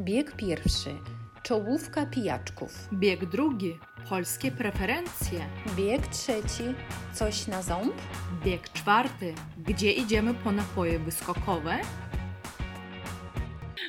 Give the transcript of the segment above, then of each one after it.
Bieg pierwszy. Czołówka pijaczków. Bieg drugi. Polskie preferencje. Bieg trzeci. Coś na ząb? Bieg czwarty. Gdzie idziemy po napoje wyskokowe?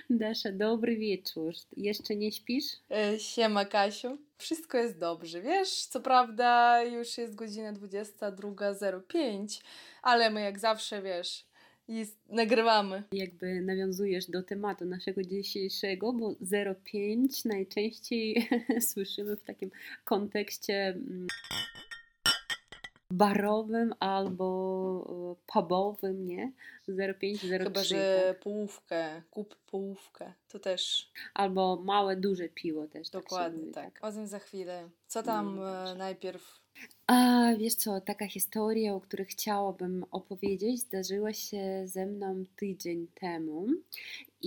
Dasza, dobry wieczór. Jeszcze nie śpisz? E, Siema Kasiu. Wszystko jest dobrze, wiesz? Co prawda już jest godzina 22.05, ale my jak zawsze, wiesz, jest, nagrywamy. Jakby nawiązujesz do tematu naszego dzisiejszego, bo 05 najczęściej słyszymy w takim kontekście mm, barowym albo e, pubowym, nie? 05, 03. Chyba, że tak? połówkę, kup połówkę, to też Albo małe, duże piwo też. tak dokładnie mówi, tak. O tym za chwilę. Co tam No, e, dobrze. najpierw? A wiesz co, taka historia, o której chciałabym opowiedzieć, zdarzyła się ze mną tydzień temu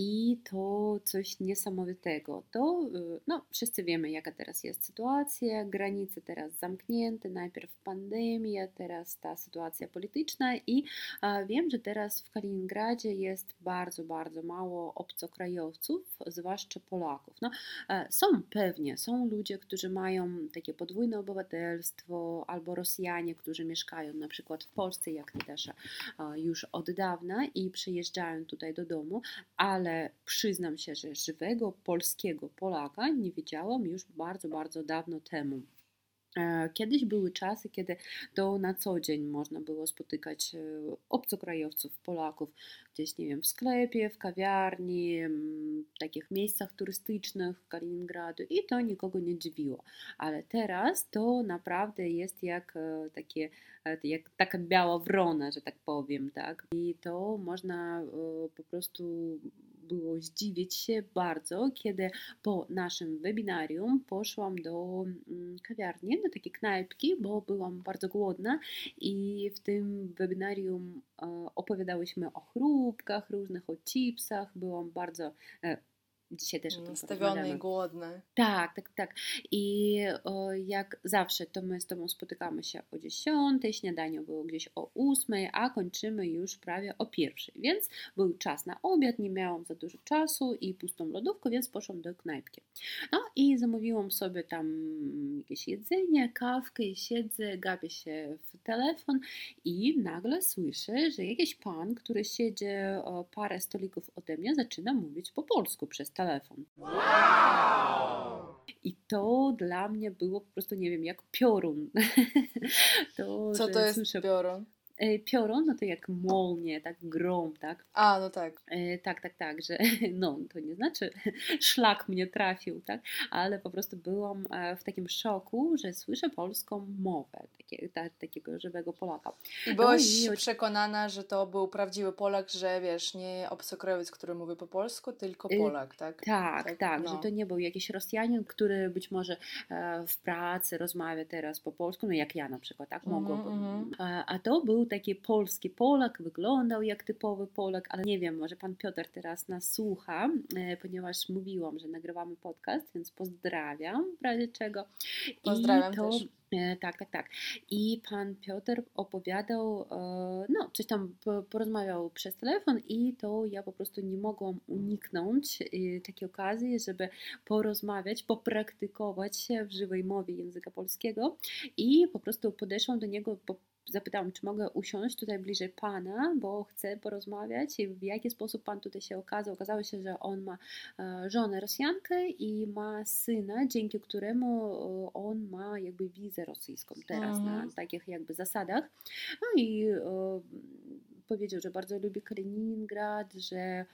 i to coś niesamowitego. To, y, no, wszyscy wiemy, jaka teraz jest sytuacja, granice teraz zamknięte, najpierw pandemia, teraz ta sytuacja polityczna i a, wiem, że teraz w Kaliningradzie jest bardzo, bardzo mało obcokrajowców, zwłaszcza Polaków. No, e, są pewnie, są ludzie, którzy mają takie podwójne obywatelstwo, albo Rosjanie, którzy mieszkają na przykład w Polsce, jak e, już od dawna i przyjeżdżają tutaj do domu, ale przyznam się, że żywego polskiego Polaka nie widziałam już bardzo, bardzo dawno temu. E, Kiedyś były czasy, kiedy to na co dzień można było spotykać e, obcokrajowców, Polaków, gdzieś, nie wiem, w sklepie, w kawiarni, w takich miejscach turystycznych Kaliningradu i to nikogo nie dziwiło. Ale teraz to naprawdę jest jak e, takie, jak taka biała wrona, że tak powiem, tak? I to można po prostu było zdziwić się bardzo, kiedy po naszym webinarium poszłam do mm, kawiarni, do takiej knajpki, bo byłam bardzo głodna i w tym webinarium e, opowiadałyśmy o chrupkach różnych, o chipsach. Byłam bardzo e, dzisiaj też o tym Nastawione i głodne. Tak, tak, tak. I o, jak zawsze, to my z Tobą spotykamy się o 10, śniadanie było gdzieś o 8, a kończymy już prawie o pierwszej. Więc był czas na obiad, nie miałam za dużo czasu i pustą lodówkę, więc poszłam do knajpki. No i zamówiłam sobie tam jakieś jedzenie, kawkę i siedzę, gapię się w telefon i nagle słyszę, że jakiś pan, który siedzi o parę stolików ode mnie, zaczyna mówić po polsku przez telefon. I to dla mnie było po prostu, nie wiem, jak piorun. to, Co to jest słyszę, piorun? E, Piorun, no to jak molnie, tak grom, tak? A, no tak. E, Tak, tak, tak, że no to nie znaczy szlak mnie trafił, tak? Ale po prostu byłam e, w takim szoku, że słyszę polską mowę takie, ta, takiego żywego Polaka. I byłaś i oczy- przekonana, że to był prawdziwy Polak, że wiesz, nie obcokrajowiec, który mówi po polsku, tylko Y, Polak, tak? Tak, Tak, tak, no. że to nie był jakiś Rosjanin, który być może w pracy rozmawia teraz po polsku, no jak ja na przykład, tak mogłabym. mhm. A, a to był taki polski Polak, wyglądał jak typowy Polak, ale nie wiem, może pan Piotr teraz nas słucha, e, ponieważ mówiłam, że nagrywamy podcast, więc pozdrawiam w razie czego. Pozdrawiam I to, też. E, tak, tak, tak. I pan Piotr opowiadał, e, no, coś tam po- porozmawiał przez telefon, i to ja po prostu nie mogłam uniknąć takiej okazji, żeby porozmawiać, popraktykować się w żywej mowie języka polskiego. I po prostu podeszłam do niego, zapytałam, czy mogę usiąść tutaj bliżej pana, bo chcę porozmawiać i w jaki sposób pan tutaj się okazał. Okazało się, że on ma e, żonę Rosjankę i ma syna, dzięki któremu e, on ma jakby wizę rosyjską teraz na Mhm. takich jakby zasadach. No i e, powiedział, że bardzo lubi Kaliningrad, że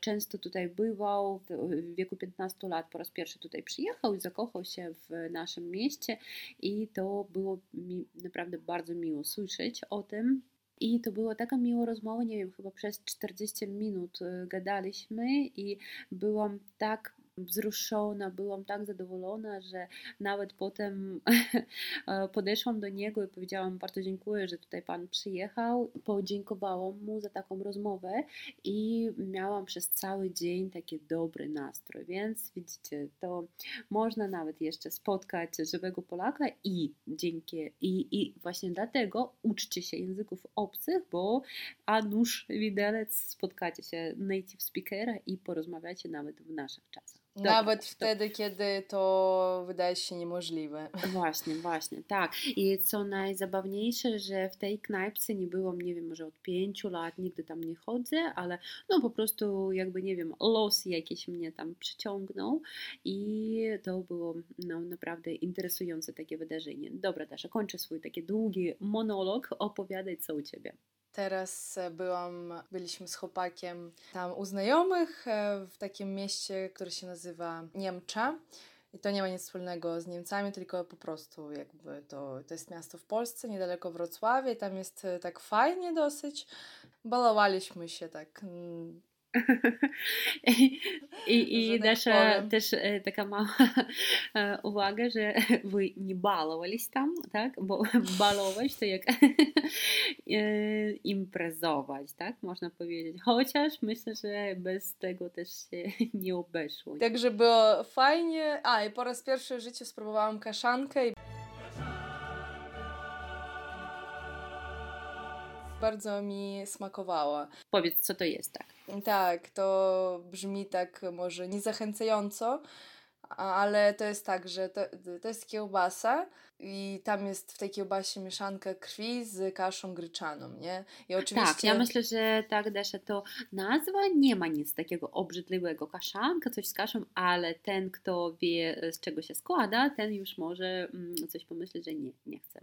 często tutaj bywał, w w wieku 15 lat po raz pierwszy tutaj przyjechał i zakochał się w naszym mieście i to było mi naprawdę bardzo miło słyszeć o tym. I to była taka miła rozmowa, nie wiem, chyba przez 40 minut e, gadaliśmy i byłam tak wzruszona, byłam tak zadowolona, że nawet potem podeszłam do niego i powiedziałam bardzo dziękuję, że tutaj Pan przyjechał. Podziękowałam mu za taką rozmowę i miałam przez cały dzień taki dobry nastrój, więc widzicie, to można nawet jeszcze spotkać żywego Polaka i dzięki i, i właśnie dlatego uczcie się języków obcych, bo a nuż widelec spotkacie się native speakera i porozmawiacie nawet w naszych czasach. Dobra, Nawet wtedy, kiedy to wydaje się niemożliwe. Właśnie, właśnie, tak. I co najzabawniejsze, że w tej knajpce nie byłam, nie wiem, może od pięciu lat, nigdy tam nie chodzę, ale no po prostu jakby, nie wiem, los jakiś mnie tam przyciągnął i to było no, naprawdę interesujące takie wydarzenie. Dobra, Dasza, kończę swój taki długi monolog, opowiadaj co u Ciebie. Teraz e, byłam, byliśmy z chłopakiem tam u znajomych e, w takim mieście, które się nazywa Niemcza. I to nie ma nic wspólnego z Niemcami, tylko po prostu jakby to, to jest miasto w Polsce, niedaleko Wrocławia. Tam jest e, tak fajnie dosyć. Balowaliśmy się tak mm, I, i tak nasza też e, taka mała e, uwaga, że wy nie balowались tam, tak? Bo balować to jak e, imprezować, tak? Można powiedzieć. Chociaż myślę, że bez tego też się nie obeszło. Także było fajnie. A, i po raz pierwszy w życiu spróbowałam kaszankę i bardzo mi smakowała. Powiedz, co to jest, tak? Tak, to brzmi tak może niezachęcająco, ale to jest tak, że to, to jest kiełbasa i tam jest w tej kiełbasie mieszanka krwi z kaszą gryczaną, nie? I oczywiście... Tak, ja myślę, że tak, Desza, to nazwa nie ma nic takiego obrzydliwego. Kaszanka, coś z kaszą, ale ten, kto wie, z czego się składa, ten już może mm, coś pomyśleć, że nie, nie chce.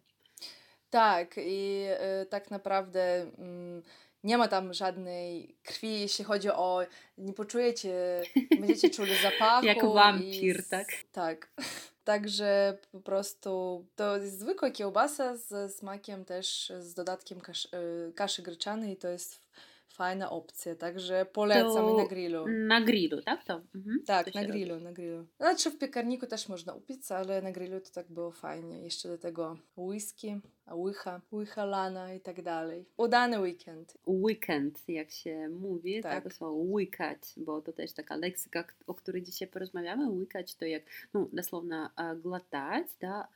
Tak, i y, tak naprawdę y, nie ma tam żadnej krwi, jeśli chodzi o. Nie poczujecie, będziecie czuli zapachu. Jak wampir, i, tak? Tak. Także po prostu to jest zwykła kiełbasa z smakiem też, z dodatkiem kasz, y, kaszy gryczanej. To jest fajna opcja, także polecam to na grillu. Na grillu, tak? To, mhm, tak, to na grillu, robi. na grillu. Znaczy w piekarniku też można upić, ale na grillu to tak było fajnie. Jeszcze do tego whisky łycha, łycha lana i tak dalej. Udany weekend. Weekend, jak się mówi, tak, tak słowo łykać, bo to też taka leksyka, o której dzisiaj porozmawiamy. Łykać to jak, no, dosłownie глотать, да,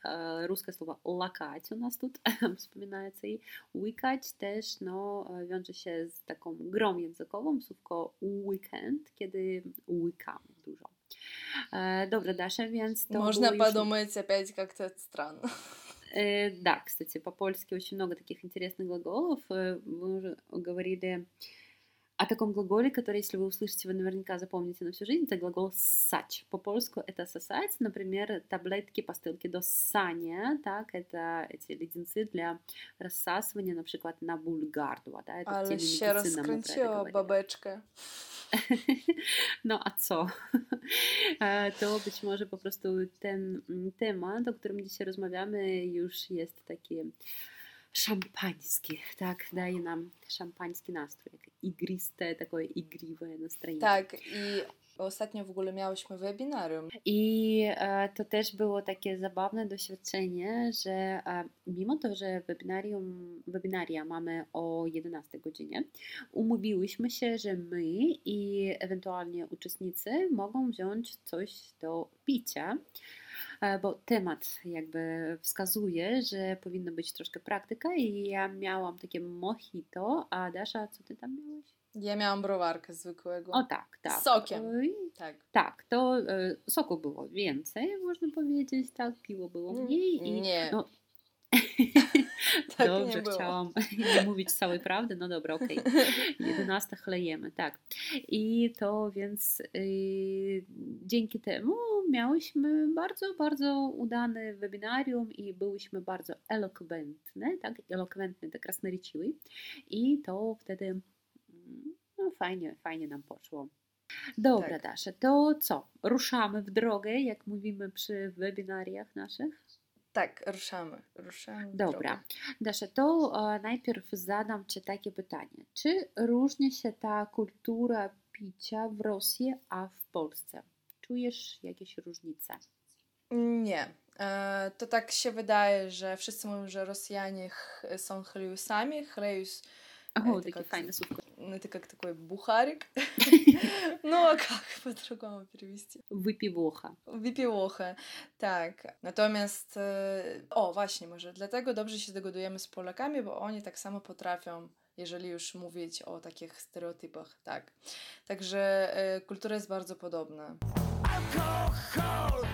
ruskie słowo lakać u nas тут wspominается i łykać też, no, wiąże się z taką grą językową, słówko weekend, kiedy łykamy dużo. Dobra, Dasza, więc to Можно подумать już... опять как-то странно. Э, да, кстати, по-польски очень много таких интересных глаголов. Вы уже говорили о таком глаголе, который, если вы услышите, вы наверняка запомните на всю жизнь, это глагол «сать». По-польску это «сосать». Например, таблетки, постылки до ссания, так, это эти леденцы для рассасывания, например, на бульгардова, да, это Але ще раз скринчила бабeczkę. No a co? To być może po prostu ten temat, o którym dzisiaj rozmawiamy, już jest taki szampański, tak? Daje nam szampański nastrój, igriste, takie igriwe nastroje. Tak, i Ostatnio w ogóle miałyśmy webinarium. I e, to też było takie zabawne doświadczenie, że e, mimo to, że webinarium, webinaria mamy o 11 godzinie, umówiłyśmy się, że my i ewentualnie uczestnicy mogą wziąć coś do picia e, bo temat jakby wskazuje, że powinno być troszkę praktyka i ja miałam takie mojito, a Dasza, co ty tam miałaś? Ja miałam browarkę zwykłego. O tak, tak. Z sokiem. Tak. tak, to e, soku było więcej, można powiedzieć, tak, piło było mm, mniej. I, nie. No, tak Dobrze, nie chciałam nie mówić całej prawdy, no dobra, okej. Okay. 11 chlejemy, tak. I to więc y, dzięki temu miałyśmy bardzo, bardzo udane webinarium i byłyśmy bardzo elokwentne, tak, elokwentne, tak krasnoliczyły. I to wtedy no fajnie, fajnie nam poszło. Dobra, tak. To co? Ruszamy w drogę, jak mówimy przy webinariach naszych? Tak, ruszamy. ruszamy Dobra. Drogę. Dasza, to e, najpierw zadam Ci takie pytanie. Czy różni się ta kultura picia w Rosji, a w Polsce? Czujesz jakieś różnice? Nie. E, to tak się wydaje, że wszyscy mówią, że Rosjanie ch- są chleusami. Chleus... O, e, takie fajne słówko это как такой бухарик. Ну, а как по-другому перевести? Wypiwocha. Wypiełochy, tak. Natomiast, e, o właśnie, może dlatego dobrze się dogadujemy z Polakami, bo oni tak samo potrafią, jeżeli już mówić o takich stereotypach, tak. Także e, kultura jest bardzo podobna. Alkohol,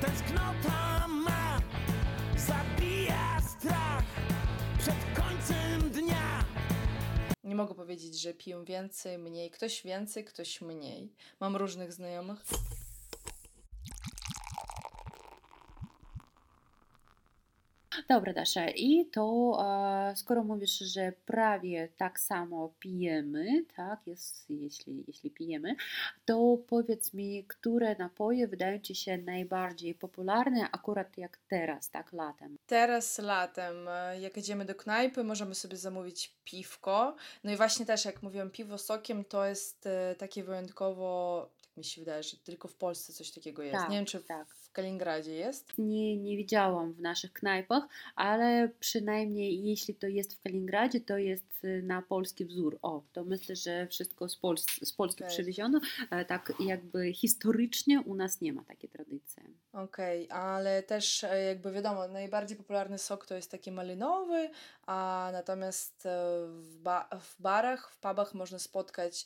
tęsknota Nie mogę powiedzieć, że piję więcej, mniej. Ktoś więcej, ktoś mniej. Mam różnych znajomych. Dobra, Dasza, i to e, skoro mówisz, że prawie tak samo pijemy, tak, jest, jeśli, jeśli pijemy, to powiedz mi, które napoje wydają Ci się najbardziej popularne akurat jak teraz, tak, latem? Teraz latem, e, jak idziemy do knajpy, możemy sobie zamówić piwko. No i właśnie też, jak mówiłam, piwo sokiem to jest e, takie wyjątkowo, mi się wydaje, że tylko w Polsce coś takiego jest. Tak, Nie wiem, czy w, tak. w Kaliningradzie jest. Nie, nie widziałam w naszych knajpach, ale przynajmniej jeśli to jest w Kaliningradzie, to jest y, na polski wzór. O, to myślę, że wszystko z, Pols- z Polski Tak. przywieziono. E, Tak jakby historycznie u nas nie ma takiej tradycji. Okej, ale też e, jakby wiadomo, najbardziej popularny sok to jest taki malinowy, a natomiast e, w, ba w barach, w pubach można spotkać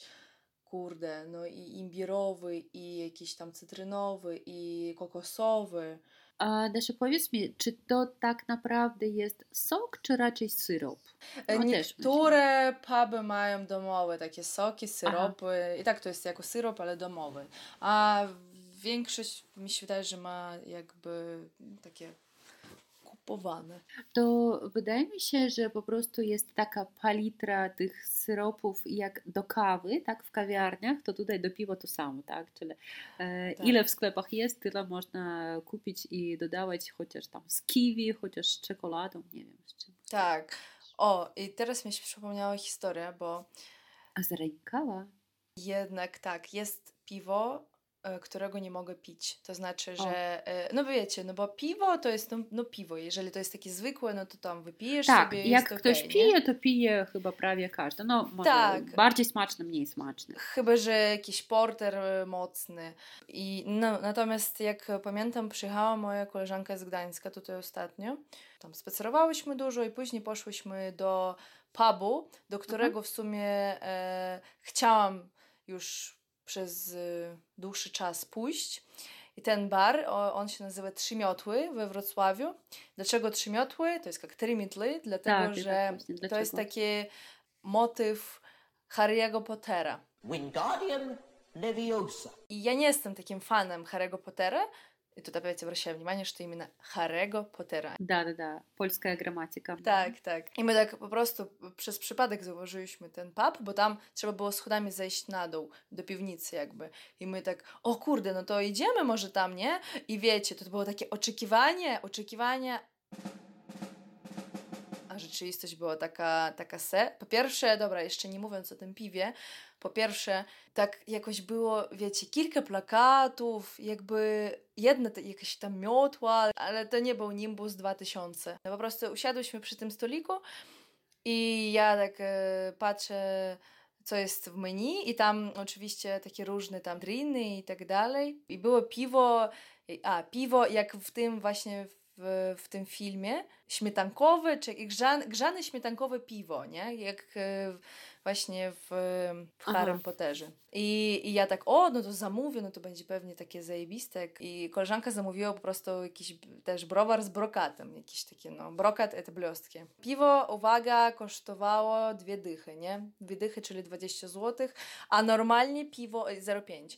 kurde, no i imbirowy, i jakiś tam cytrynowy, i kokosowy. A Dasza, powiedz mi, czy to tak naprawdę jest sok, czy raczej syrop? E, No, Niektóre puby mają domowe takie soki, syropy. I tak to jest jako syrop, ale domowy. A większość mi się wydaje, że ma jakby takie kupowane. To wydaje mi się, że po prostu jest taka palitra tych syropów jak do kawy, tak, w kawiarniach, to tutaj do piwa to samo, tak, czyli e, Tak. ile w sklepach jest, tyle można kupić i dodawać chociaż tam z kiwi, chociaż z czekoladą, nie wiem z czym. Tak. O, i teraz mi się przypomniała historia, bo A z rękawa? jednak tak, jest piwo, którego nie mogę pić. To znaczy, O. że, e, no wiecie, no bo piwo to jest no, no piwo. Jeżeli to jest takie zwykłe, no to tam wypijesz Tak, sobie, jak jest ktoś nie? pije, to pije chyba prawie każdy. No, może Tak. bardziej smaczny, mniej smaczny. Chyba, że jakiś porter e, mocny. I no, natomiast jak pamiętam, przyjechała moja koleżanka z Gdańska tutaj ostatnio. Tam spacerowałyśmy dużo i później poszłyśmy do pubu, do którego w sumie e, chciałam już przez y, dłuższy czas pójść. I ten bar, on się nazywa Trzymiotły we Wrocławiu. Dlaczego Trzymiotły? To jest jak Trymitly, dlatego tak, że tak to jest taki motyw Harry'ego Pottera. Wingardium Leviosa. I ja nie jestem takim fanem Harry'ego Pottera, И тут опять обращаю внимание, что именно Harry'ego Pottera. Da, da, da. Polska gramatyka. Tak, tak. I my tak po prostu przez przypadek zauważyliśmy ten pub, bo tam trzeba było schodami zejść na dół, do piwnicy jakby. I my tak, o kurde, no to idziemy może tam, nie? I wiecie, to było takie oczekiwanie, oczekiwanie. Rzeczywistość była taka, taka se. Po pierwsze, dobra, jeszcze nie mówiąc o tym piwie, po pierwsze, tak jakoś było, wiecie, kilka plakatów, jakby jedna to jakaś tam miotła, ale to nie był Nimbus 2000. No po prostu usiadłyśmy przy tym stoliku i ja tak e, patrzę, co jest w menu i tam oczywiście takie różne tam driny i tak dalej. I było piwo, a piwo jak w tym właśnie w, w tym filmie, śmietankowe, czy grzan, grzane śmietankowe piwo, nie? Jak e, właśnie w, w Harry Potterze. I, I ja tak, o, no to zamówię, no to będzie pewnie takie zajebiste. I koleżanka zamówiła po prostu jakiś też browar z brokatem, jakiś takie, no, brokat to blestki. Piwo, uwaga, kosztowało dwie dychy, nie? Dwie dychy, czyli 20 zł, a normalnie piwo e, 0,5.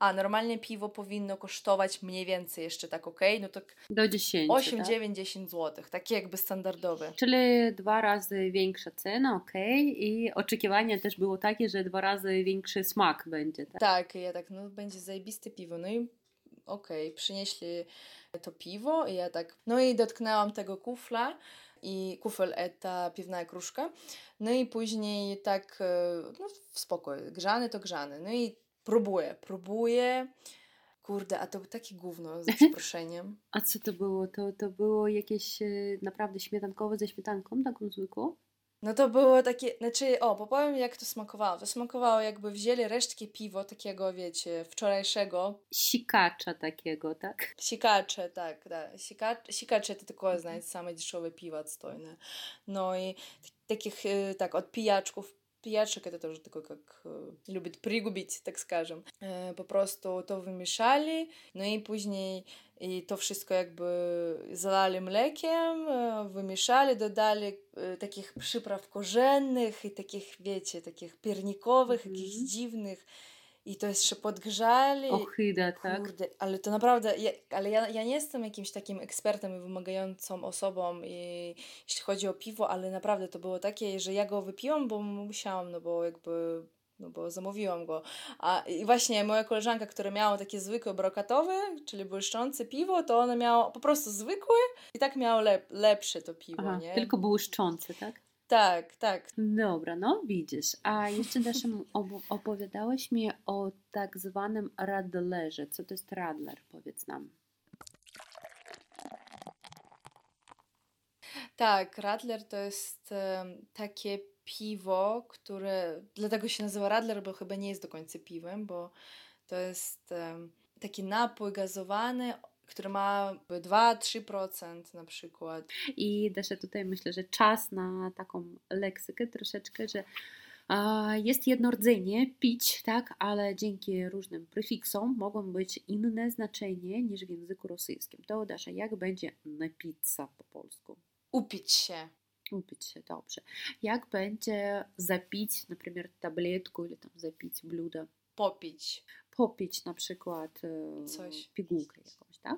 A normalnie piwo powinno kosztować mniej więcej jeszcze tak okej, no to Do 10. 8, tak? 9, 10 zł, takie jakby standardowe. Czyli dwa razy większa cena, ok, i oczekiwanie też było takie, że dwa razy większy smak będzie. Tak? Tak, ja tak, no będzie zajebiste piwo. No i okej, przynieśli to piwo i ja tak, no i dotknęłam tego kufla i kufel eta piwna kruszka. No i później tak, e, no w spokoju, grzany to grzany. No i próbuję, próbuję. Kurde, a to był taki gówno, z mhm. przeproszeniem. a co to było? To, to było jakieś e, naprawdę śmietankowe ze śmietanką, taką zwykłą? No to było takie, znaczy, o, powiem jak to smakowało. To smakowało jakby wzięli resztki piwo takiego, wiecie, wczorajszego. Sikacza takiego, tak? Sikacze, tak, tak. Sikacze, sikacze to tylko, mhm. znajdź same deszczowe piwa odstojne. No i takich, y, tak, od pijaczków Пиячек это тоже такой, как э, любит пригубить, так скажем. Э, Попросту to wymieszali, no i później i to wszystko jakby zalali mlekiem, e, wymieszali, dodali e, takich przypraw korzennych i takich, wiecie, takich piernikowych, Mhm. jakichś dziwnych. I to jeszcze podgrzali. Ochyda, tak? Kurde, ale to naprawdę, ja, ale ja, ja nie jestem jakimś takim ekspertem i wymagającą osobą, i, jeśli chodzi o piwo, ale naprawdę to było takie, że ja go wypiłam, bo musiałam, no bo jakby, no bo zamówiłam go. A i właśnie moja koleżanka, która miała takie zwykłe brokatowe, czyli błyszczące piwo, to ona miała po prostu zwykłe i tak miało lep, lepsze to piwo, Aha, nie? tylko błyszczące, tak? Tak, tak. Dobra, no widzisz. A jeszcze też ob- opowiadałeś mi o tak zwanym radlerze. Co to jest radler? Powiedz nam. Tak, Radler to jest takie piwo, które dlatego się nazywa Radler, bo chyba nie jest do końca piwem, bo to jest taki napój gazowany, który ma 2-3% na przykład. I też tutaj myślę, że czas na taką leksykę troszeczkę, że jest jednorodzyjnie pić, tak, ale dzięki różnym prefiksom mogą być inne znaczenie niż w języku rosyjskim. To Dasza, jak będzie napica po polsku? Upić się. Upić się, dobrze. Jak będzie zapić, na przykład tabletkę, ili tam zapić bluda? Popić. Popić na przykład e, Coś. pigułkę jakąś tak?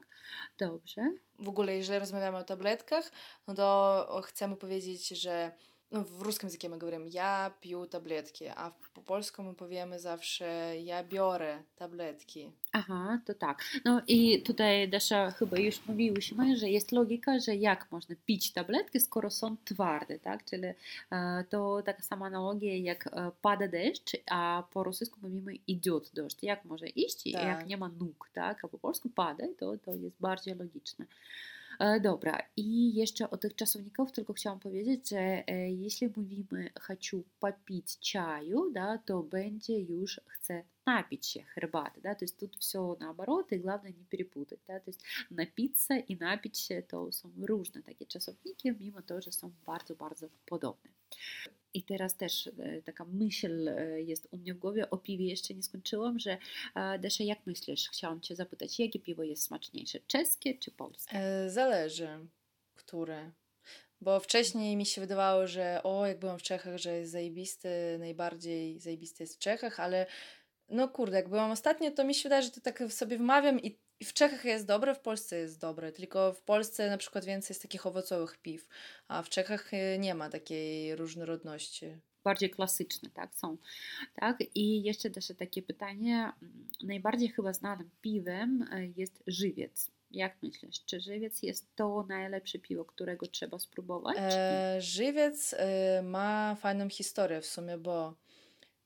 Dobrze. W ogóle, jeżeli rozmawiamy o tabletkach, no to chcemy powiedzieć, że w ruskim języku my mówimy ja piję tabletki, a po polsku my powiemy zawsze ja biorę tabletki. Aha, to tak. No i tutaj Dasza chyba już mówiłyśmy, że jest logika, że jak można pić tabletki, skoro są twarde, tak? Czyli e, to taka sama analogia jak e, pada deszcz, a po rosyjsku mówimy idет deszcz. Jak może iść, Tak. jak nie ma nóg, tak? A po polsku pada, to, to jest bardziej logiczne. E, Dobra, i jeszcze o tych czasownikach tylko chciałam powiedzieć, że e, jeśli mówimy хочу попить чаю, да, to będzie już chcę napić się herbaty, да, то есть тут все наоборот, и главное не перепутать, да, то есть напиться i napić się to są różne takie czasowniki, mimo to, że są bardzo, bardzo podobne. I teraz też e, taka myśl e, jest u mnie w głowie, o piwie jeszcze nie skończyłam, że Desza, jak myślisz, chciałam Cię zapytać, jakie piwo jest smaczniejsze, czeskie czy polskie? E, Zależy, które. Bo wcześniej mi się wydawało, że o, jak byłam w Czechach, że jest zajebisty, najbardziej zajebisty jest w Czechach, ale no kurde, jak byłam ostatnio, to mi się wydaje, że to tak sobie wmawiam i, i w Czechach jest dobre, w Polsce jest dobre, tylko w Polsce na przykład więcej jest takich owocowych piw, a w Czechach e, nie ma takiej różnorodności. bardziej klasyczne, tak, są, tak, i jeszcze też takie pytanie, mm, najbardziej chyba znanym piwem e, jest żywiec. Jak myślisz, czy żywiec jest to najlepsze piwo, którego trzeba spróbować? E, żywiec e, ma fajną historię w sumie, bo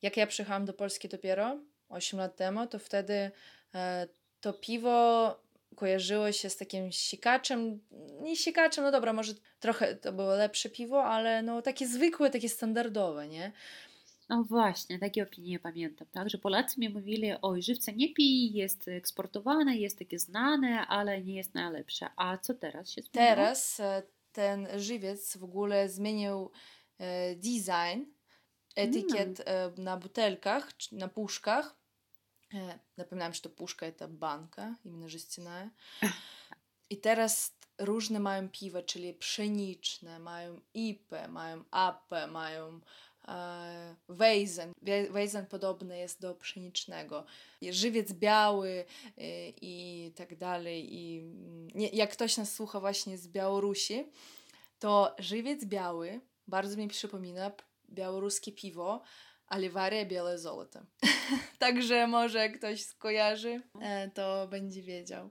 jak ja przyjechałam do Polski dopiero 8 lat temu, to wtedy e, to piwo kojarzyło się z takim sikaczem, nie sikaczem, no dobra, może trochę to było lepsze piwo, ale no takie zwykłe, takie standardowe, nie? No właśnie, takie opinie pamiętam, tak, że Polacy mi mówili, oj, żywca nie pij, jest eksportowane, jest takie znane, ale nie jest najlepsze. A co teraz się zmieniło? Teraz e, ten żywiec w ogóle zmienił e, design etykiet e, na butelkach, na puszkach. E, Напоминаем, что пушка это банка, именно жестяная. I teraz różne mają piwa, czyli pszeniczne, mają IPę, mają APę, mają e, Weizen. Wie- Weizen podobny jest do pszenicznego. I Żywiec biały e, i tak dalej. I mm, nie, jak ktoś nas słucha właśnie z Białorusi, to żywiec biały bardzo mi przypomina p- białoruskie piwo, ale waria białe złote. Także może ktoś skojarzy, e, to będzie wiedział.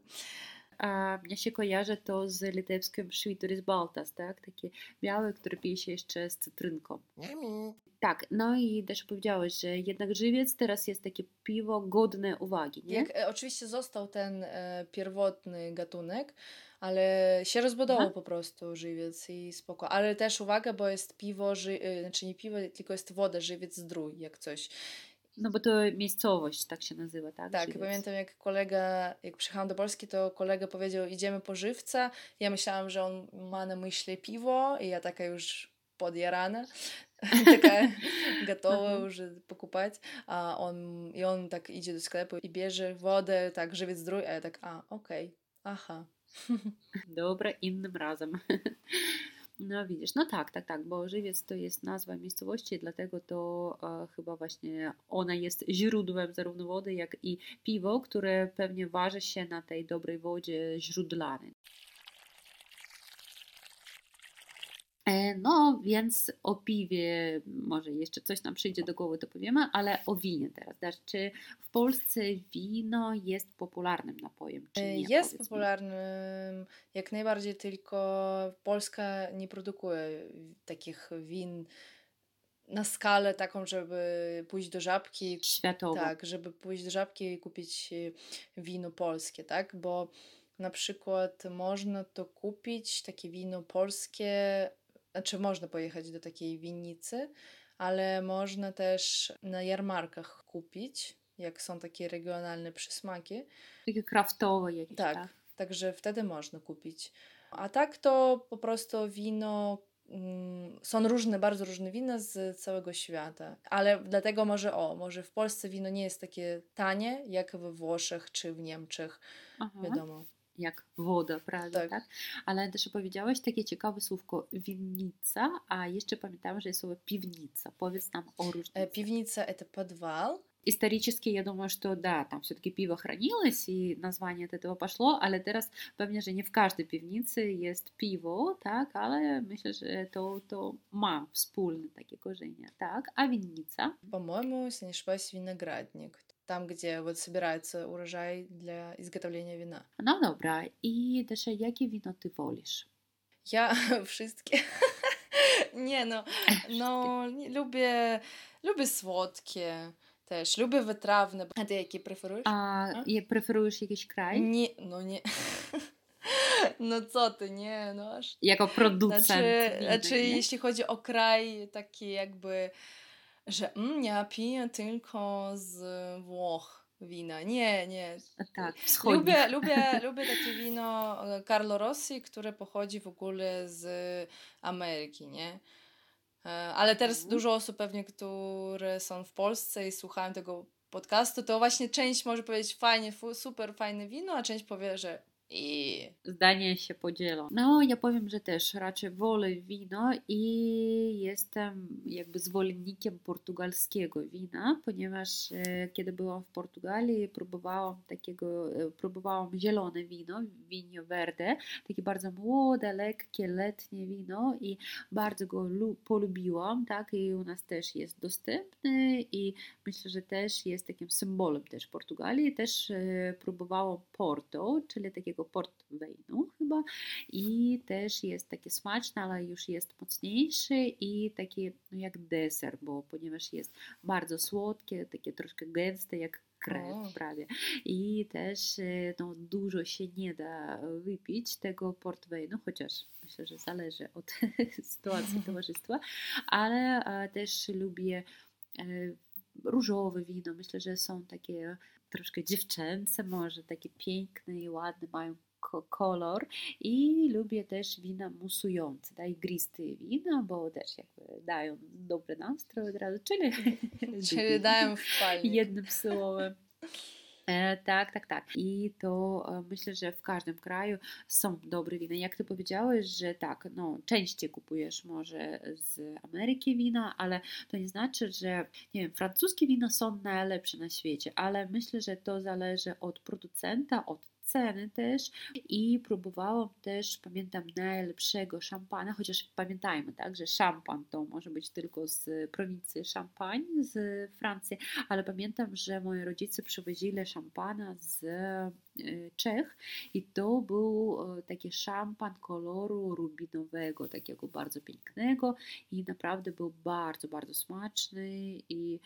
A mnie się kojarzy to z litewskim Švyturis Baltas, tak? Takie białe, które pije się jeszcze z cytrynką. Tak, no i też powiedziałeś, że jednak żywiec teraz jest takie piwo godne uwagi, nie? Jak, e, oczywiście został ten e, pierwotny gatunek, ale się rozbudował Aha. po prostu żywiec i spoko. Ale też uwaga, bo jest piwo, ży, e, znaczy nie piwo, tylko jest woda, żywiec zdrój, jak coś. No bo to miejscowość tak się nazywa, tak? Tak, Żywiec. pamiętam jak kolega, jak przyjechałam do Polski, to kolega powiedział, idziemy po żywca. Ja myślałam, że on ma na myśli piwo i ja taka już podjarana, taka gotowa już pokupać, a on, i on tak idzie do sklepu i bierze wodę, tak, żywiec zdrój, a ja tak, a, okej, aha. Dobra, innym razem. No widzisz, no tak, tak, tak, bo żywiec to jest nazwa miejscowości, dlatego to e, chyba właśnie ona jest źródłem zarówno wody, jak i piwo, które pewnie waży się na tej dobrej wodzie źródlanej. E, No, więc o piwie może jeszcze coś nam przyjdzie do głowy, to powiemy, ale o winie teraz. Dasz, czy w Polsce wino jest popularnym napojem, czy nie? Jest popularnym jak najbardziej, tylko Polska nie produkuje takich win na skalę taką, żeby pójść do żabki Światowo. Tak, żeby pójść do żabki i kupić e, wino polskie, tak? Bo na przykład można to kupić, takie wino polskie, znaczy można pojechać do takiej winnicy, ale można też na jarmarkach kupić, jak są takie regionalne przysmaki. Takie kraftowe jakieś, Tak, tak? także wtedy można kupić. A tak to po prostu wino. mm, Są różne, bardzo różne wina z całego świata, ale dlatego może o, może w Polsce wino nie jest takie tanie jak we Włoszech czy w Niemczech, Aha. wiadomo Jak woda, prawda, tak. Tak. Ale też powiedziałeś takie ciekawe słówko winnica, a jeszcze pamiętam, że jest słowo piwnica. Powiedz nam o różnicy. E, Piwnica это подвал. Исторически, я думаю, что да, там все-таки пиво хранилось, и название от этого пошло, ale teraz pewnie, że nie w każdej piwnicy jest piwo, tak, ale myślę, że to, to ma wspólne takie korzenie, tak, a winnica? По-моему, если не ошибаюсь, виноградник. Там, где вот собирается урожай для изготовления вина. No dobra, i też jakie wino ty wolisz? Ja wszystkie. Nie no, no nie, lubię, lubię słodkie też, lubię wytrawne. A ty jakie preferujesz? A je preferujesz jakiś kraj? Nie, no nie. No co ty, nie, no aż. Jako producent Znaczy, winy, znaczy nie? jeśli chodzi o kraj taki jakby, że mm, ja piję tylko z Włoch wina. Nie, nie. Tak, wschodnich. Lubię, lubię, lubię takie wino e, Carlo Rossi, które pochodzi w ogóle z Ameryki, nie? E, Ale teraz Mhm. dużo osób pewnie, które są w Polsce i słuchają tego podcastu, to właśnie część może powiedzieć fajnie, super fajne wino, a część powie, że i Zdania się podzielą. No, ja powiem, że też raczej wolę wino i jestem jakby zwolennikiem portugalskiego wina, ponieważ e, kiedy byłam w Portugalii, próbowałam takiego, e, próbowałam zielone wino, wino verde, takie bardzo młode, lekkie, letnie wino i bardzo go lu- polubiłam, tak, i u nas też jest dostępny i myślę, że też jest takim symbolem też Portugalii. Też e, próbowałam Porto, czyli takiego portweinu chyba i też jest takie smaczne, ale już jest mocniejszy i taki no jak deser, bo ponieważ jest bardzo słodkie, takie troszkę gęste jak krew O. prawie i też e, no, dużo się nie da wypić tego portweinu, chociaż myślę, że zależy od sytuacji towarzystwa, ale e, też lubię e, różowe wino. Myślę, że są takie troszkę dziewczęce, może takie piękne i ładne, mają ko- kolor i lubię też wina musujące, tak, igriste wina, bo też jakby dają dobry nastrój od razu, czyli, czyli dają w palnik. jednym słowem. E, tak, tak, tak. I to e, myślę, że w każdym kraju są dobre wina. Jak ty powiedziałeś, że tak, no częściej kupujesz może z Ameryki wina, ale to nie znaczy, że nie wiem, francuskie wina są najlepsze na świecie, ale myślę, że to zależy od producenta, od ceny też i próbowałam też, pamiętam, najlepszego szampana, chociaż pamiętajmy, tak, że szampan to może być tylko z prowincji Champagne z Francji, ale pamiętam, że moi rodzice przywozili szampana z e, Czech i to był e, taki szampan koloru rubinowego, takiego bardzo pięknego i naprawdę był bardzo, bardzo smaczny i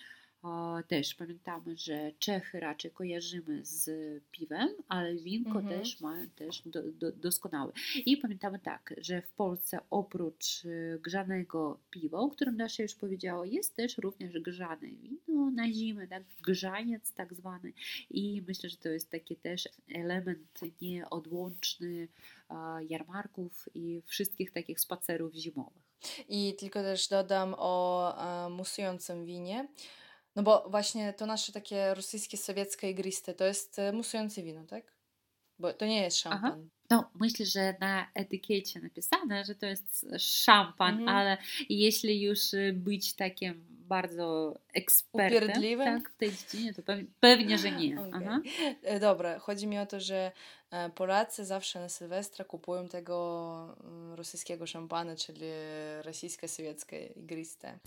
też pamiętamy, że Czechy raczej kojarzymy z piwem, ale winko Mhm. też ma też do, do, doskonałe. I pamiętamy tak, że w Polsce oprócz y, grzanego piwa, o którym Dasza już powiedziała, jest też również grzane wino na zimę, tak? grzaniec tak zwany. I myślę, że to jest taki też element nieodłączny jarmarków i wszystkich takich spacerów zimowych. I tylko też dodam o musującym winie. No bo właśnie to nasze takie rosyjskie, sowieckie igriste to jest e, musujące wino, tak? Bo to nie jest szampan. No, myślę, że na etykiecie napisane, że to jest szampan, Mhm. ale jeśli już y, być takim bardzo ekspertem Upierdliwym? tak, w tej dziedzinie, to pewnie, pewnie że nie. Aha. E, Dobra, chodzi mi o to, że e, Polacy zawsze na Sylwestra kupują tego mm, rosyjskiego szampana, czyli rosyjskie, sowieckie igriste.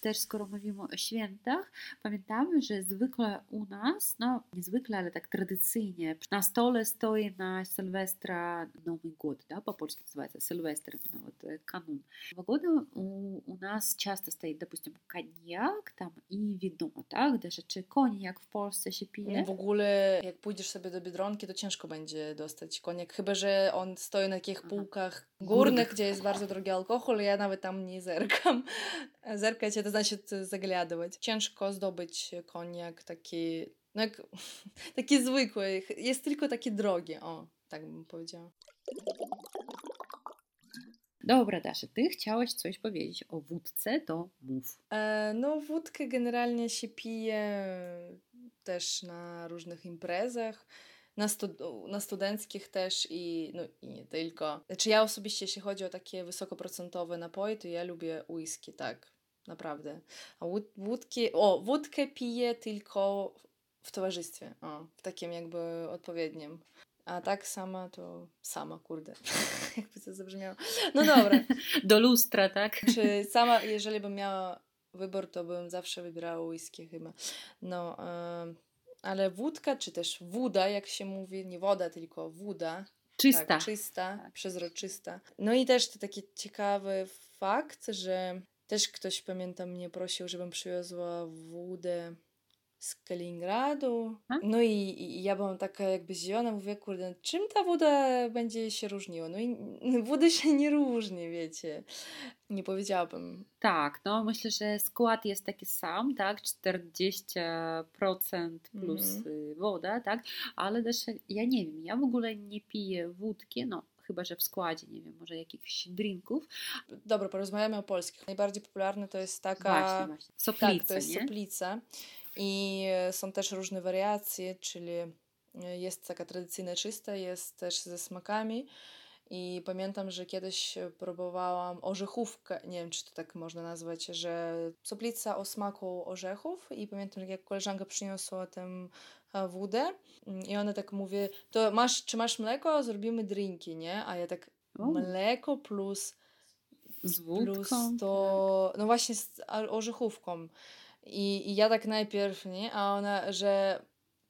Też skoro mówimy o świętach, pamiętamy, że zwykle u nas, no niezwykle, ale tak tradycyjnie, na stole stoi na Sylwestra Nowy Год, да, по-польски называется Сильвестр, именно вот э, канун. Нового года у, у нас часто стоит, допустим, коньяк там и вино, так, даже czy konjak w Polsce się pije? W ogóle, jak pójdziesz sobie do Biedronki, to ciężko będzie dostać koniak, chyba że on stoi na takich Aha. półkach Górnych. górnych, gdzie jest bardzo drogi alkohol, ja nawet tam nie zerkam. Zerkać to znaczy zaglądać. Ciężko zdobyć koniak taki, no jak, taki zwykły, jest tylko taki drogi, o, tak bym powiedziała. Dobra, Dasza, ty chciałaś coś powiedzieć o wódce, to mów. E, no, wódkę generalnie się pije też na różnych imprezach, na, stu- na studenckich też i, no, i nie tylko. Znaczy ja osobiście, jeśli chodzi o takie wysokoprocentowe napoje, to ja lubię whisky, tak, naprawdę. A wódki, o, wódkę piję tylko w towarzystwie, o, w takim jakby odpowiednim. A tak sama to sama, kurde. Jakby to zabrzmiało. No dobra. Do lustra, tak? Czy sama, jeżeli bym miała wybór, to bym zawsze wybierała whisky chyba. No, ale wódka, czy też woda, jak się mówi, nie woda, tylko woda. Czysta. Tak, czysta, Tak. przezroczysta. No i też to taki ciekawy fakt, że też ktoś, pamiętam, mnie prosił, żebym przywiozła wódę z Kaliningradu. No i, i ja byłam taka jakby zdziwiona, mówię, kurde, czym ta woda będzie się różniła? No i woda się nie różni, wiecie. Nie powiedziałabym. Tak, no myślę, że skład jest taki sam, tak, 40% plus Mhm. y, woda, tak, ale też ja nie wiem, ja w ogóle nie piję wódki, no chyba, że w składzie, nie wiem, może jakichś drinków. Dobra, porozmawiamy o polskich. Najbardziej popularne to jest taka... Właśnie, właśnie, soplice, Tak, to jest nie? soplica. I e, są też różne wariacje, czyli e, jest taka tradycyjna czysta, jest też ze smakami. I pamiętam, że kiedyś próbowałam orzechówkę, nie wiem czy to tak można nazwać, że soplica o smaku orzechów i pamiętam, jak koleżanka przyniosła tę e, wódę mm, i ona tak mówi, to masz, czy masz mleko? Zrobimy drinki, nie? A ja tak, mleko plus Z plus wódką. to, no właśnie z orzechówką. I, I ja tak najpierw, nie? A ona, że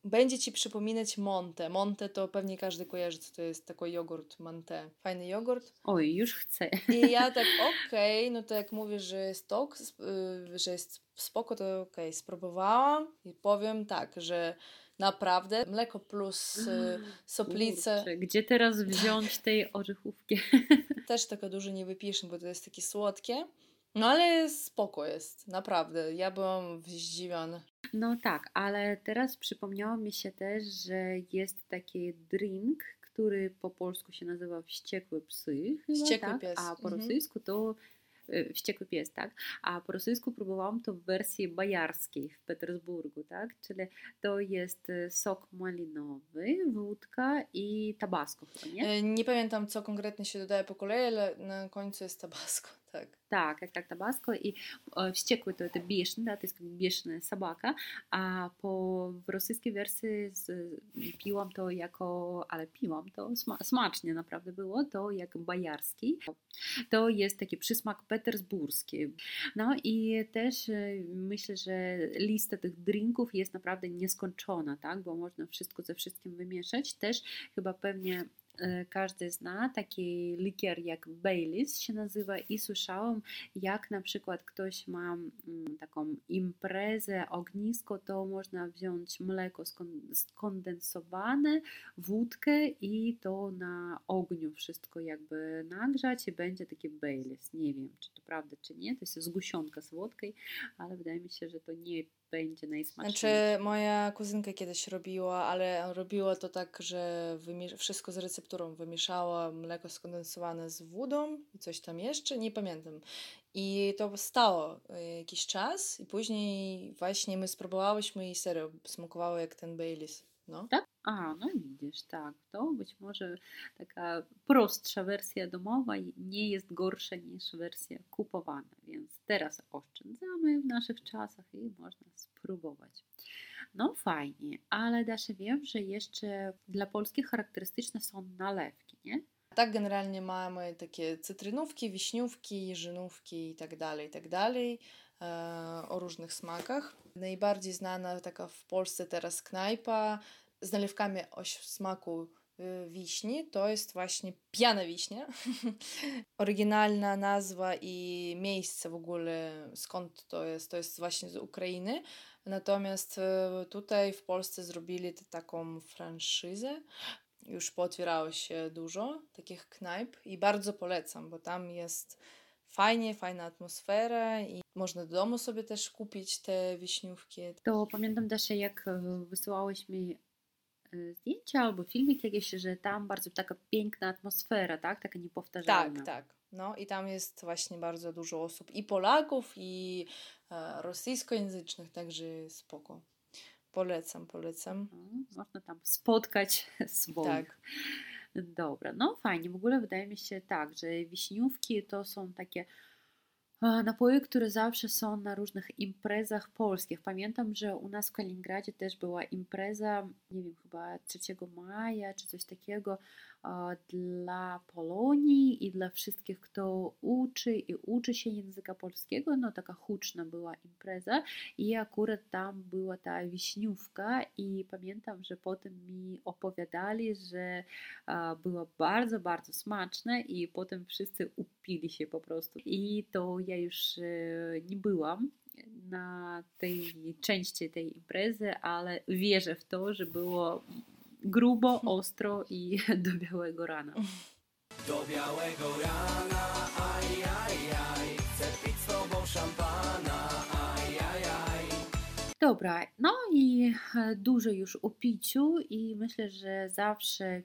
będzie ci przypominać Monte. Monte to pewnie każdy kojarzy, co to jest taki jogurt Monte. Fajny jogurt. Oj, już chcę. I ja tak, okej, no to jak mówisz, że jest tok, y, że jest spoko, to okej, spróbowałam i powiem tak, że naprawdę mleko plus y, soplice Kurczę, Gdzie teraz wziąć tej orzechówki? też tego dużo nie wypiszę, bo to jest takie słodkie. No ale spoko jest, naprawdę. Ja byłam zdziwiona. No tak, ale teraz przypomniało mi się też, że jest taki drink, który po polsku się nazywa wściekłe psy, chyba, Wściekły tak? pies, a po mhm. rosyjsku to y, wściekły pies, tak? A po rosyjsku próbowałam to w wersji bajarskiej w Petersburgu, tak? Czyli to jest y, sok malinowy, wódka i tabasco, chyba, nie? E, Nie pamiętam, co konkretnie się dodaje po kolei, ale na końcu jest tabasco tak. Так, як так табаско, і е, встекли то это бешеный, да, то есть как бы бешеная собака, а по в rosyjskiej wersji z, piłam to jako, ale piłam to sma, smacznie naprawdę było, to jak bajarski. To jest taki przysmak petersburski. No i też e, myślę, że lista tych drinków jest naprawdę nieskończona, tak, bo można wszystko ze wszystkim wymieszać. Też chyba pewnie e, każdy zna taki likier jak Baileys się nazywa i słyszałam, jak na przykład ktoś ma mm, taką imprezę, ognisko, to można wziąć mleko skon- skondensowane, wódkę i to na ogniu wszystko jakby nagrzać i będzie taki Baileys. Nie wiem, czy to prawda, czy nie, to jest zgusionka słodka, ale wydaje mi się, że to nie będzie najsmaczniejsze. Znaczy, moja kuzynka kiedyś robiła, ale robiła to tak, że wszystko z recepturą wymieszała mleko skondensowane z wodą i coś tam jeszcze, nie pamiętam. I to stało y, jakiś czas i później właśnie my spróbowałyśmy i serio smakowało jak ten Baileys. No. A, no widzisz, tak. To być może taka prostsza wersja domowa nie jest gorsza niż wersja kupowana, więc teraz oszczędzamy w naszych czasach i można spróbować. No fajnie, ale Dasze wiem, że jeszcze dla Polski charakterystyczne są nalewki, nie? Tak generalnie mamy takie cytrynówki, wiśniówki, jeżynówki i tak dalej, i tak e, o różnych smakach. Najbardziej znana taka w Polsce teraz knajpa z nalewkami o smaku y, wiśni, to jest właśnie Piana Wiśnia. Oryginalna nazwa i miejsce w ogóle, skąd to jest, to jest właśnie z Ukrainy. Natomiast y, tutaj w Polsce zrobili taką franszyzę. Już pootwierało się dużo takich knajp i bardzo polecam, bo tam jest fajnie, fajna atmosfera i można do domu sobie też kupić te wiśniówki. To pamiętam Dasze, jak e, wysyłałeś mi zdjęcia albo filmik jakieś, że tam bardzo taka piękna atmosfera, tak? Taka niepowtarzalna. Tak, tak. No i tam jest właśnie bardzo dużo osób i Polaków, i e, rosyjskojęzycznych, także spoko. Polecam, polecam. No, Można tam spotkać swoich. Tak. Dobra, no fajnie. W ogóle wydaje mi się tak, że wiśniówki to są takie napoje, które zawsze są na różnych imprezach polskich. Pamiętam, że u nas w Kaliningradzie też była impreza, nie wiem, chyba 3 maja czy coś takiego dla Polonii i dla wszystkich, kto uczy i uczy się języka polskiego. No taka huczna była impreza i akurat tam była ta wiśniówka i pamiętam, że potem mi opowiadali, że a, była bardzo, bardzo smaczna i potem wszyscy upili się po prostu. I to ja już e, nie byłam na tej części tej imprezy, ale wierzę w to, że było grubo, ostro i do białego rana. Do białego rana, aj, aj, aj Chcę pić z tobą szampana, aj, aj, aj Dobra, no i e, dużo już o piciu i myślę, że zawsze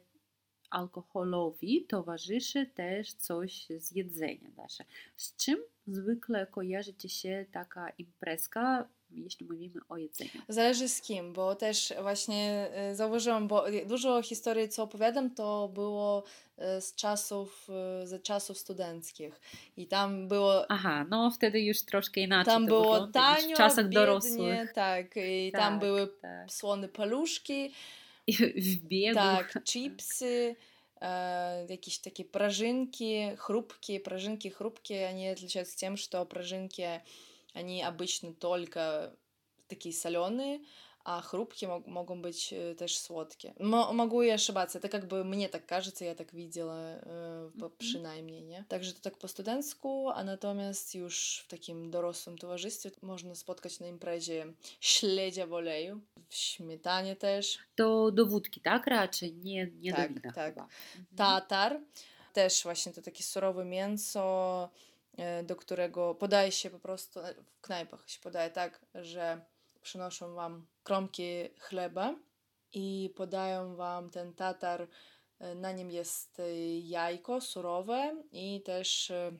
alkoholowi towarzyszy też coś z jedzenia. Dasze. Z czym zwykle kojarzy Ci się taka imprezka, jeśli mówimy o jedzeniu? Zależy z kim, bo też właśnie e, zauważyłam, bo dużo historii, co opowiadam, to było e, z czasów, e, ze czasów studenckich. I tam było Aha, no wtedy już troszkę inaczej Tam to było wygląda niż tanio, w czasach biednie, dorosłych. tak, i tam Tak, były tak. słone paluszki, I w biegu. tak, chipsy, e, jakieś takie prażynki, хрупкие, prażynki хрупкие, они отличаются тем, что prażynki, они обычно только такие соленые, а хрупкие мог- могут быть э, też słodkie. Мо- могу и ошибаться, это как бы мне так кажется, я так видела, э, по- Мгм. przynajmniej, nie? Także to tak po studencku, a natomiast już w takim dorosłym towarzystwie można spotkać na imprezie śledzia w oleju, w śmietanie też, To do wódki, tak? Raczej, nie, nie Tak, do wina tak. chyba. Mhm. tatar, też właśnie to takie surowe mięso, e, do którego podaje się po prostu, e, w knajpach się podaje tak, że przynoszą wam kromki chleba i podają wam ten tatar, e, na nim jest e, jajko surowe i też e,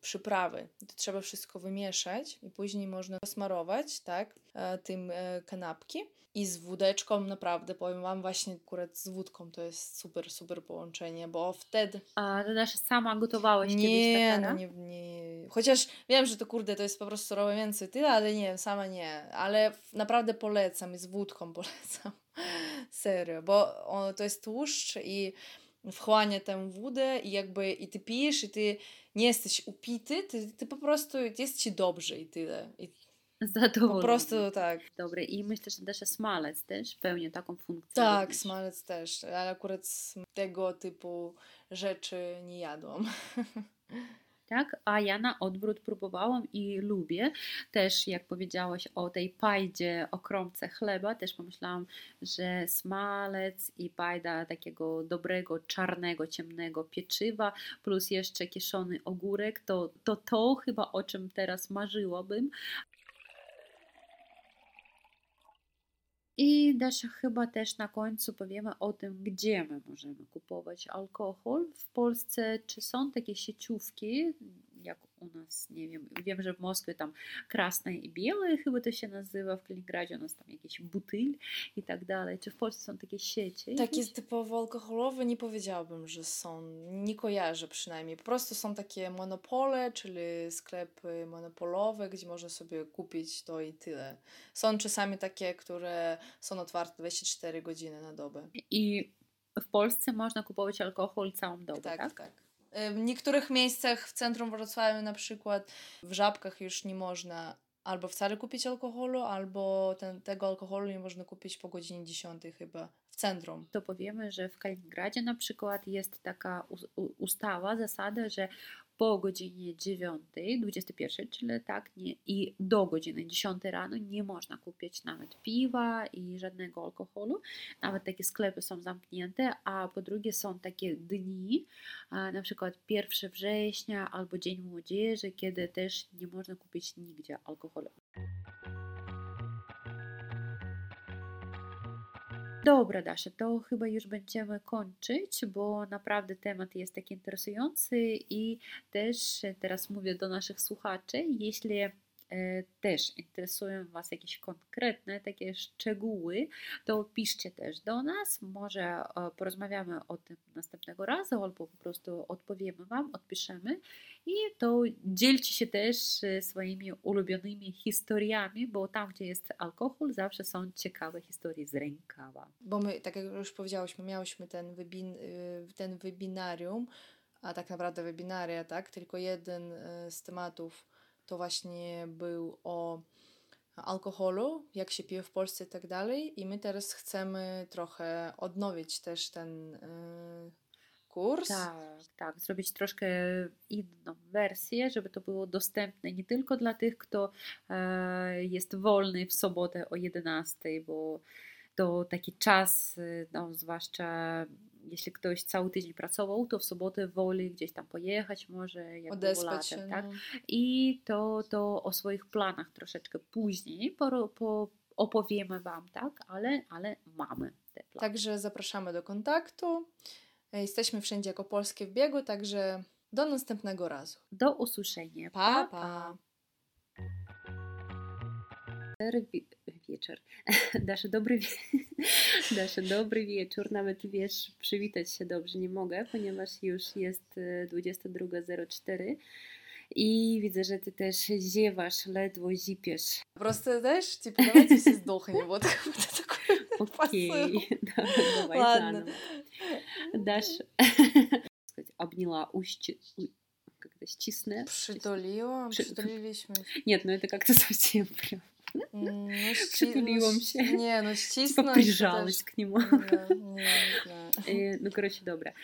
przyprawy. To trzeba wszystko wymieszać i później można posmarować, tak, e, tym e, kanapki. I z wódeczką naprawdę, powiem Wam, właśnie akurat z wódką to jest super, super połączenie, bo wtedy... A ty też sama gotowałeś nie, kiedyś no tatara? nie, nie. Chociaż wiem, że to kurde, to jest po prostu mięso i tyle, ale nie, sama nie. Ale naprawdę polecam i z wódką polecam. Serio, bo on, to jest tłuszcz i wchłania tę wódę i jakby i ty pijesz i ty nie jesteś upity, ty, ty po prostu jest ci dobrze i tyle. I Zadowolona. po prostu tak. Dobre. I myślę, że też smalec też pełni taką funkcję. Tak, również. smalec też, ale akurat tego typu rzeczy nie jadłam. Tak, a ja na odwrót próbowałam i lubię. Też jak powiedziałaś o tej pajdzie, o kromce chleba, też pomyślałam, że smalec i pajda takiego dobrego, czarnego, ciemnego pieczywa, plus jeszcze kieszony ogórek, to to, to chyba o czym teraz marzyłabym. I Dasza, chyba też na końcu powiemy o tym, gdzie my możemy kupować alkohol. W Polsce czy są takie sieciówki, u nas, nie wiem, wiem, że w Moskwie tam krasne i białe chyba to się nazywa, w Kaliningradzie u nas tam jakiś butyl i tak dalej. Czy w Polsce są takie sieci? Takie jakieś? typowo alkoholowe nie powiedziałabym, że są. Nie kojarzę przynajmniej. Po prostu są takie monopole, czyli sklepy monopolowe, gdzie można sobie kupić to i tyle. Są czasami takie, które są otwarte 24 godziny na dobę. I w Polsce można kupować alkohol całą dobę, tak? Tak, tak. W niektórych miejscach w centrum Wrocławia na przykład w Żabkach już nie można albo wcale kupić alkoholu, albo ten, tego alkoholu nie można kupić po godzinie 10 chyba w centrum. to powiemy, że w Kaliningradzie na przykład jest taka ustawa, zasada, że po godzinie 9, 21, czyli tak, nie, i do godziny 10 rano nie można kupić nawet piwa i żadnego alkoholu. Nawet takie sklepy są zamknięte, a po drugie są takie dni, na przykład 1 września albo Dzień Młodzieży, kiedy też nie można kupić nigdzie alkoholu. Dobra, Dasza, to chyba już będziemy kończyć, bo naprawdę temat jest taki interesujący i też teraz mówię do naszych słuchaczy, jeśli też interesują Was jakieś konkretne takie szczegóły, to piszcie też do nas, może e, porozmawiamy o tym następnego razu albo po prostu odpowiemy Wam, odpiszemy i to dzielcie się też e, swoimi ulubionymi historiami, bo tam, gdzie jest alkohol, zawsze są ciekawe historie z rękawa. Bo my, tak jak już powiedziałyśmy, miałyśmy ten, webin, ten webinarium, a tak naprawdę webinaria, tak? Tylko jeden z tematów to właśnie był o alkoholu, jak się pije w Polsce i tak dalej. I my teraz chcemy trochę odnowić też ten y, kurs. Tak, tak, zrobić troszkę inną wersję, żeby to było dostępne nie tylko dla tych, kto e, jest wolny w sobotę o 11, bo to taki czas, y, no, zwłaszcza jeśli ktoś cały tydzień pracował, to w sobotę woli gdzieś tam pojechać może, jak Odespać się. tak? no. I to, to o swoich planach troszeczkę później po, po, opowiemy Wam, tak? Ale, ale mamy te plany. Także zapraszamy do kontaktu. E, Jesteśmy wszędzie jako Polskie w biegu, także do następnego razu. Do usłyszenia. Pa, pa. Dobry wi- wieczór. Dasza, dobry, wie- Dasza, dobry wieczór. Nawet wiesz, przywitać się dobrze nie mogę, ponieważ już jest e, 22.04 i widzę, że ty też ziewasz, ledwo zipiesz. Просто, знаешь, типа, давайте все сдохнем. Вот какой-то такой Окей. Да- давай Ладно. заново. Даша, обняла, ущи, как это, стисне? Przytuliłam, Przy- przytuliliśmy. Нет, ну это как-то совсем прям, ну, Шутили вообще. Не, ну чисто. Типа прижалась к нему. Э, ну, короче, добре.